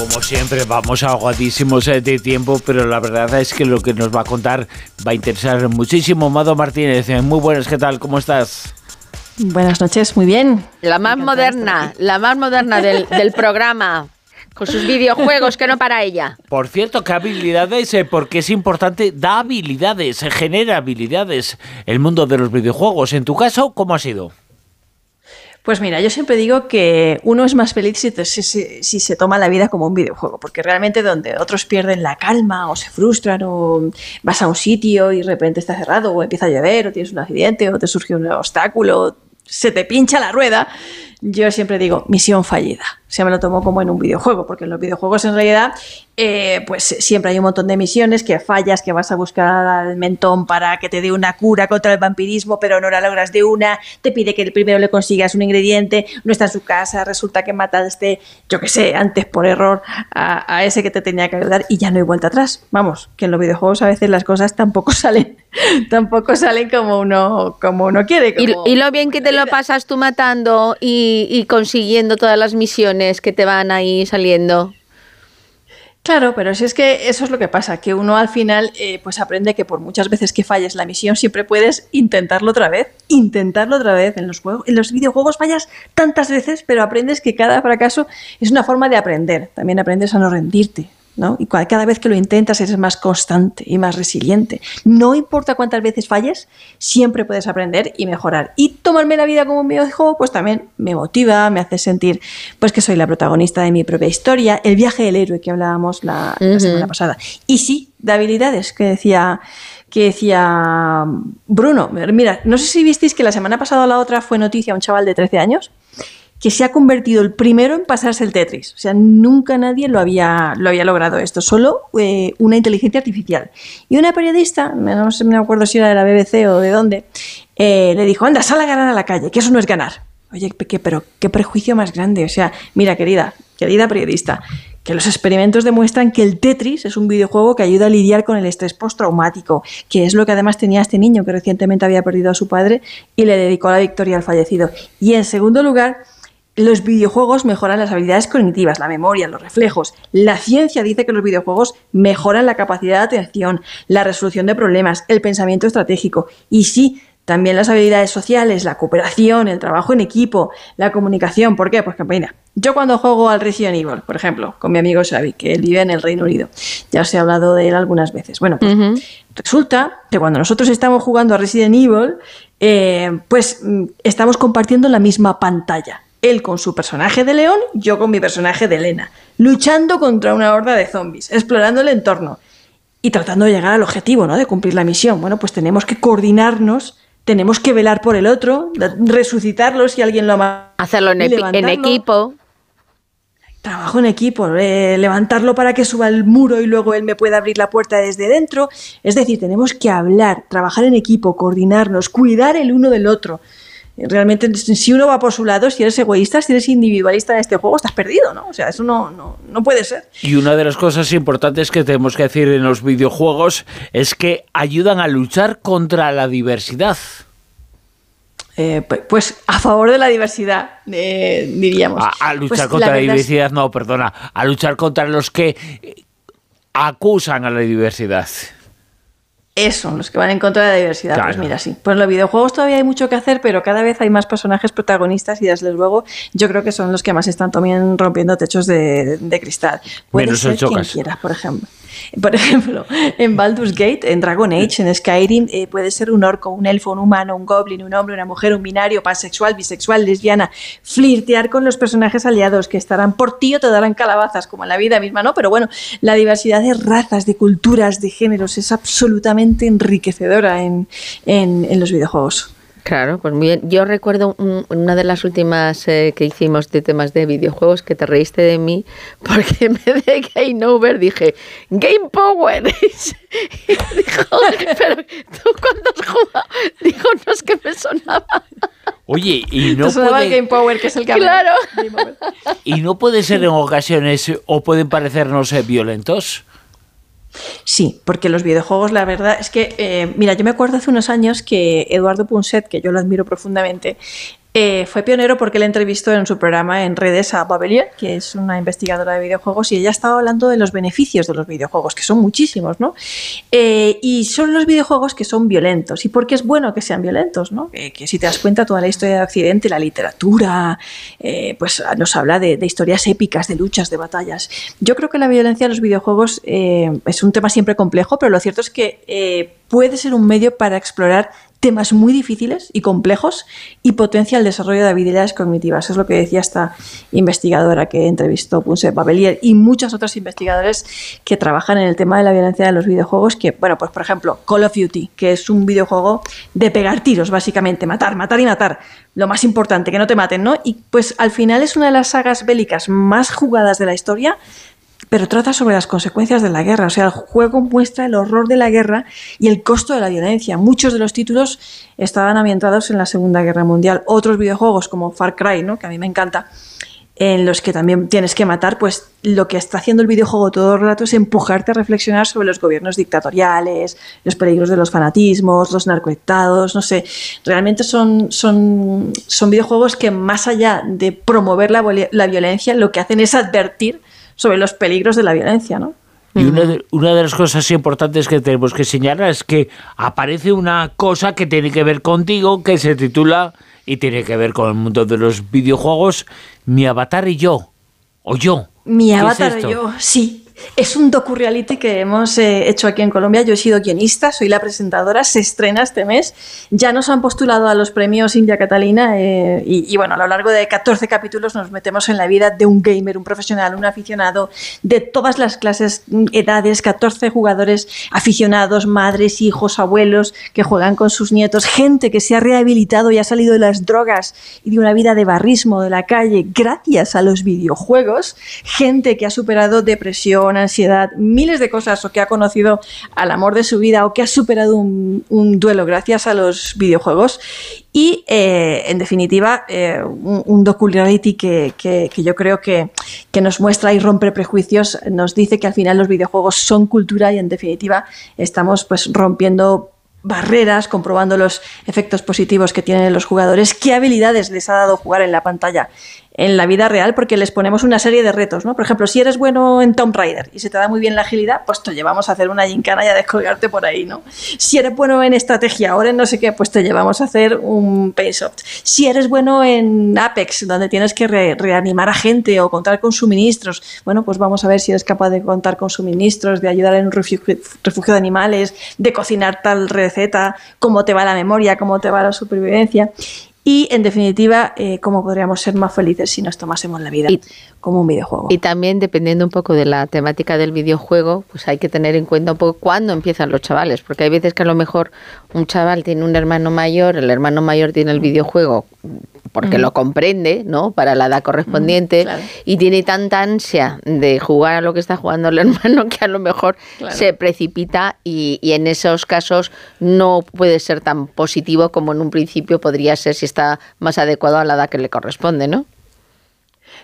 Como siempre, vamos aguadísimos eh, de tiempo, pero la verdad es que lo que nos va a contar va a interesar muchísimo. Mado Martínez, eh, muy buenas, ¿qué tal? ¿Cómo estás? Buenas noches, muy bien. La más moderna, la más moderna del, del programa con sus videojuegos, que no para ella. Por cierto, ¿qué habilidades? Eh, porque es importante, da habilidades, genera habilidades el mundo de los videojuegos. En tu caso, ¿cómo ha sido? Pues mira, yo siempre digo que uno es más feliz si, se toma la vida como un videojuego, porque realmente donde otros pierden la calma o se frustran o vas a un sitio y de repente está cerrado o empieza a llover o tienes un accidente o te surge un obstáculo, se te pincha la rueda, yo siempre digo misión fallida. Se me lo tomo como en un videojuego, porque en los videojuegos en realidad eh, pues siempre hay un montón de misiones que fallas, que vas a buscar al mentón para que te dé una cura contra el vampirismo, pero no la logras de una, te pide que primero le consigas un ingrediente, no está en su casa, resulta que mataste, yo que sé, antes por error a, ese que te tenía que ayudar y ya no hay vuelta atrás. Vamos, que en los videojuegos a veces las cosas tampoco salen, tampoco salen como uno, como uno quiere. y, y lo bien que te lo pasas tú matando y, y consiguiendo todas las misiones que te van ahí saliendo. Claro, pero si es que eso es lo que pasa, que uno al final eh, pues aprende que por muchas veces que falles la misión siempre puedes intentarlo otra vez, intentarlo otra vez en los juegos, en los videojuegos fallas tantas veces, pero aprendes que cada fracaso es una forma de aprender, también aprendes a no rendirte, y cada vez que lo intentas eres más constante y más resiliente. No importa cuántas veces falles, siempre puedes aprender y mejorar. Y tomarme la vida como un videojuego, pues también me motiva, me hace sentir pues que soy la protagonista de mi propia historia, el viaje del héroe que hablábamos la, semana pasada. Y sí, de habilidades que decía que decía Bruno. Mira, no sé si visteis que la semana pasada o la otra fue noticia un chaval de 13 años que se ha convertido el primero en pasarse el Tetris. O sea, nunca nadie lo había, lo había logrado esto, solo eh, una inteligencia artificial. Y una periodista, no me acuerdo si era de la BBC o de dónde, eh, le dijo, anda, sal a ganar a la calle, que eso no es ganar. Oye, ¿qué, pero qué prejuicio más grande. O sea, mira, querida, querida periodista, que los experimentos demuestran que el Tetris es un videojuego que ayuda a lidiar con el estrés postraumático, que es lo que además tenía este niño que recientemente había perdido a su padre y le dedicó la victoria al fallecido. Y en segundo lugar, los videojuegos mejoran las habilidades cognitivas, la memoria, los reflejos. La ciencia dice que los videojuegos mejoran la capacidad de atención, la resolución de problemas, el pensamiento estratégico. Y sí, también las habilidades sociales, la cooperación, el trabajo en equipo, la comunicación. ¿Por qué? Pues que, mira, yo cuando juego al Resident Evil, por ejemplo, con mi amigo Xavi, que él vive en el Reino Unido, ya os he hablado de él algunas veces. Bueno, pues resulta que cuando nosotros estamos jugando a Resident Evil, eh, pues mm, estamos compartiendo la misma pantalla. Él con su personaje de león, yo con mi personaje de Elena, luchando contra una horda de zombies, explorando el entorno y tratando de llegar al objetivo, ¿no? De cumplir la misión. Bueno, pues tenemos que coordinarnos, tenemos que velar por el otro, resucitarlo si alguien lo ama. Hacerlo en, equipo. Trabajo en equipo, eh, levantarlo para que suba el muro y luego él me pueda abrir la puerta desde dentro. Es decir, tenemos que hablar, trabajar en equipo, coordinarnos, cuidar el uno del otro realmente si uno va por su lado, si eres egoísta, si eres individualista en este juego, estás perdido, ¿no? O sea, eso no, no, puede ser. Y una de las cosas importantes que tenemos que decir en los videojuegos es que ayudan a luchar contra la diversidad. Eh, pues a favor de la diversidad, eh, diríamos. A, luchar pues contra la, diversidad, no, perdona, a luchar contra los que acusan a la diversidad. Eso, los que van en contra de la diversidad. Pues mira, sí. Pues en los videojuegos todavía hay mucho que hacer, pero cada vez hay más personajes protagonistas y desde luego yo creo que son los que más están también rompiendo techos de, cristal. Puede Menos ser quien quiera, por ejemplo. Por ejemplo, en Baldur's Gate, en Dragon Age, en Skyrim, eh, puede ser un orco, un elfo, un humano, un goblin, un hombre, una mujer, un binario, pansexual, bisexual, lesbiana. Flirtear con los personajes aliados que estarán por ti o te darán calabazas, como en la vida misma, ¿no? Pero bueno, la diversidad de razas, de culturas, de géneros es absolutamente enriquecedora en los videojuegos. Claro, pues muy bien. Yo recuerdo una de las últimas eh, que hicimos de temas de videojuegos que te reíste de mí porque en vez de Game Over dije Game Power. y dijo, pero tú cuando has jugado, dijo, no es que me sonaba. Oye, y no sonaba el puede, Game Power, que es el que Claro. Game Over. y no puede ser en ocasiones o pueden parecernos eh, violentos. Sí, porque los videojuegos, la verdad es que, eh, mira, yo me acuerdo hace unos años que Eduardo Punset, que yo lo admiro profundamente, eh, fue pionero porque él entrevistó en su programa en redes a Babelier, que es una investigadora de videojuegos, y ella estaba hablando de los beneficios de los videojuegos, que son muchísimos, ¿no? Eh, y son los videojuegos que son violentos. ¿Y por qué es bueno que sean violentos, ¿no? Eh, que si te das cuenta, toda la historia de Occidente, la literatura, eh, pues nos habla de, de historias épicas, de luchas, de batallas. Yo creo que la violencia en los videojuegos es un tema siempre complejo, pero lo cierto es que puede ser un medio para explorar temas muy difíciles y complejos y potencia el desarrollo de habilidades cognitivas. Es lo que decía esta investigadora que entrevistó Punset Babelier y muchas otras investigadores que trabajan en el tema de la violencia de los videojuegos, que, bueno, pues por ejemplo, Call of Duty, que es un videojuego de pegar tiros, básicamente, matar, matar y matar. Lo más importante, que no te maten, ¿no? Y pues al final es una de las sagas bélicas más jugadas de la historia pero trata sobre las consecuencias de la guerra. O sea, el juego muestra el horror de la guerra y el costo de la violencia. Muchos de los títulos estaban ambientados en la Segunda Guerra Mundial. Otros videojuegos como Far Cry, ¿no? que a mí me encanta, en los que también tienes que matar, pues lo que está haciendo el videojuego todo el rato es empujarte a reflexionar sobre los gobiernos dictatoriales, los peligros de los fanatismos, los narcoestados, no sé. Realmente son, son, son videojuegos que más allá de promover la, la violencia, lo que hacen es advertir sobre los peligros de la violencia, ¿no? Y una de, una de, las cosas importantes que tenemos que señalar es que aparece una cosa que tiene que ver contigo, que se titula y tiene que ver con el mundo de los videojuegos, Mi avatar y yo, o yo. Mi avatar y yo, sí. Es un docu-reality que hemos eh, hecho aquí en Colombia. Yo he sido guionista, soy la presentadora, se estrena este mes. Ya nos han postulado a los premios India Catalina eh, y, y, bueno, a lo largo de 14 capítulos nos metemos en la vida de un gamer, un profesional, un aficionado, de todas las clases, edades, 14 jugadores aficionados, madres, hijos, abuelos que juegan con sus nietos, gente que se ha rehabilitado y ha salido de las drogas y de una vida de barrismo de la calle gracias a los videojuegos, gente que ha superado depresión, ansiedad, miles de cosas, o que ha conocido al amor de su vida, o que ha superado un, duelo gracias a los videojuegos. Y, eh, en definitiva, eh, un, un docu-reality que, que, que, yo creo que, que, nos muestra y rompe prejuicios, nos dice que al final los videojuegos son cultura y, en definitiva, estamos pues rompiendo barreras, comprobando los efectos positivos que tienen los jugadores, qué habilidades les ha dado jugar en la pantalla en la vida real porque les ponemos una serie de retos, ¿no? Por ejemplo, si eres bueno en Tomb Raider y se te da muy bien la agilidad, pues te llevamos a hacer una gincana y a descolgarte por ahí, ¿no? Si eres bueno en estrategia, ahora en no sé qué, pues te llevamos a hacer un Paysoft. Si eres bueno en Apex, donde tienes que re reanimar a gente o contar con suministros, bueno, pues vamos a ver si eres capaz de contar con suministros, de ayudar en un refugio, refugio de animales, de cocinar tal receta, cómo te va la memoria, cómo te va la supervivencia. Y en definitiva, eh, cómo podríamos ser más felices si nos tomásemos la vida y, como un videojuego. Y también dependiendo un poco de la temática del videojuego, pues hay que tener en cuenta un poco cuándo empiezan los chavales, porque hay veces que a lo mejor un chaval tiene un hermano mayor, el hermano mayor tiene el videojuego porque mm. lo comprende, ¿no? Para la edad correspondiente mm, claro. y tiene tanta ansia de jugar a lo que está jugando el hermano que a lo mejor claro. se precipita y, y, en esos casos no puede ser tan positivo como en un principio podría ser si está más adecuado a la edad que le corresponde, ¿no?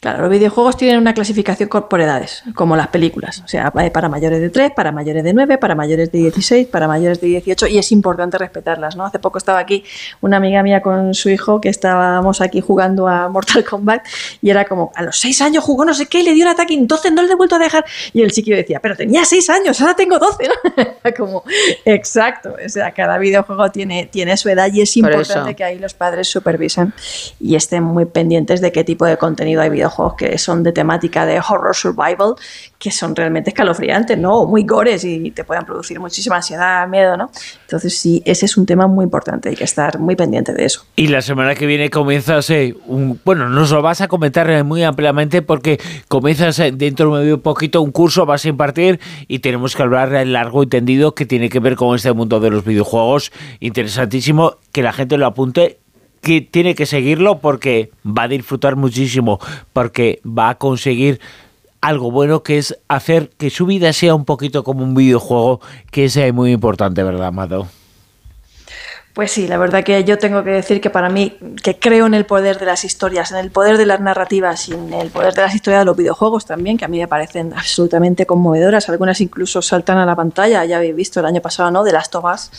Claro, los videojuegos tienen una clasificación por edades, como las películas. O sea, para mayores de 3, para mayores de 9, para mayores de 16, para mayores de 18, y es importante respetarlas, ¿no? Hace poco estaba aquí una amiga mía con su hijo que estábamos aquí jugando a Mortal Kombat y era como, a los 6 años jugó no sé qué y le dio un ataque, entonces no le he vuelto a dejar. Y el chiquillo decía, pero tenía 6 años, ahora tengo 12, ¿no? como, exacto, o sea, cada videojuego tiene, tiene su edad y es importante que ahí los padres supervisen y estén muy pendientes de qué tipo de contenido hay videojuegos que son de temática de horror survival, que son realmente escalofriantes, ¿no? Muy gores y te pueden producir muchísima ansiedad, miedo, ¿no? Entonces sí, ese es un tema muy importante, hay que estar muy pendiente de eso. Y la semana que viene comienzas, un, bueno, nos lo vas a comentar muy ampliamente porque comienzas dentro de un poquito un curso, vas a impartir y tenemos que hablar largo y tendido que tiene que ver con este mundo de los videojuegos. Interesantísimo que la gente lo apunte que tiene que seguirlo porque va a disfrutar muchísimo, porque va a conseguir algo bueno que es hacer que su vida sea un poquito como un videojuego, que es muy importante, ¿verdad, Amado? Pues sí, la verdad que yo tengo que decir que para mí, que creo en el poder de las historias, en el poder de las narrativas y en el poder de las historias de los videojuegos también, que a mí me parecen absolutamente conmovedoras. Algunas incluso saltan a la pantalla, ya habéis visto el año pasado, ¿no? De las Tobas,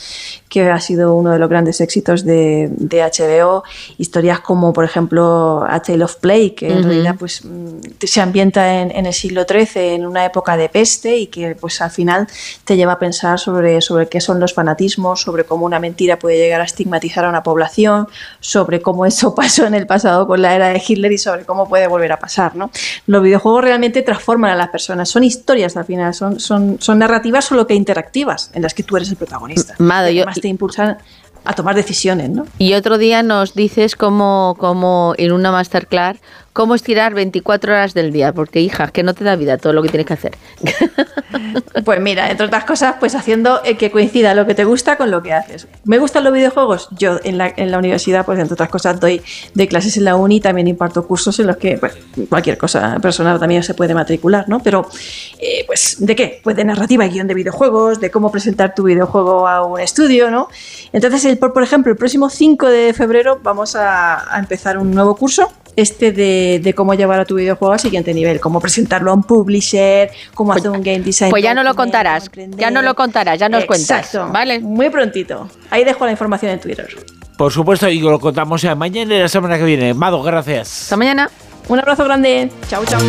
que ha sido uno de los grandes éxitos de, de HBO. Historias como, por ejemplo, A Tale of Play, que en realidad pues, mm, se ambienta en, en, el siglo XIII, en una época de peste y que pues al final te lleva a pensar sobre, sobre qué son los fanatismos, sobre cómo una mentira puede llegar a estigmatizar a una población, sobre cómo eso pasó en el pasado con la era de Hitler y sobre cómo puede volver a pasar. ¿no? Los videojuegos realmente transforman a las personas, son historias al final, son, son, son narrativas solo que interactivas en las que tú eres el protagonista. Mado, y además yo, te impulsan a tomar decisiones, ¿no? Y otro día nos dices cómo, cómo en una masterclass cómo estirar 24 horas del día, porque hija, que no te da vida todo lo que tienes que hacer. Pues mira, entre otras cosas, pues haciendo eh, que coincida lo que te gusta con lo que haces. ¿Me gustan los videojuegos? Yo en la, en la universidad, pues entre otras cosas, doy de clases en la uni, también imparto cursos en los que pues, cualquier cosa personal también se puede matricular, ¿no? Pero, eh, pues, ¿de qué? Pues de narrativa y guion de videojuegos, de cómo presentar tu videojuego a un estudio, ¿no? Entonces, por, ejemplo, el próximo 5 de febrero vamos a empezar un nuevo curso este de, de, cómo llevar a tu videojuego al siguiente nivel, cómo presentarlo a un publisher, cómo pues, hacer un game design. Pues ya no lo contarás, ya no lo contarás, ya nos Exacto, cuentas, ¿vale? Muy prontito. Ahí dejo la información en Twitter. Por supuesto, y lo contamos ya mañana y la semana que viene. Mado, gracias. Hasta mañana. Un abrazo grande. Chao, chao.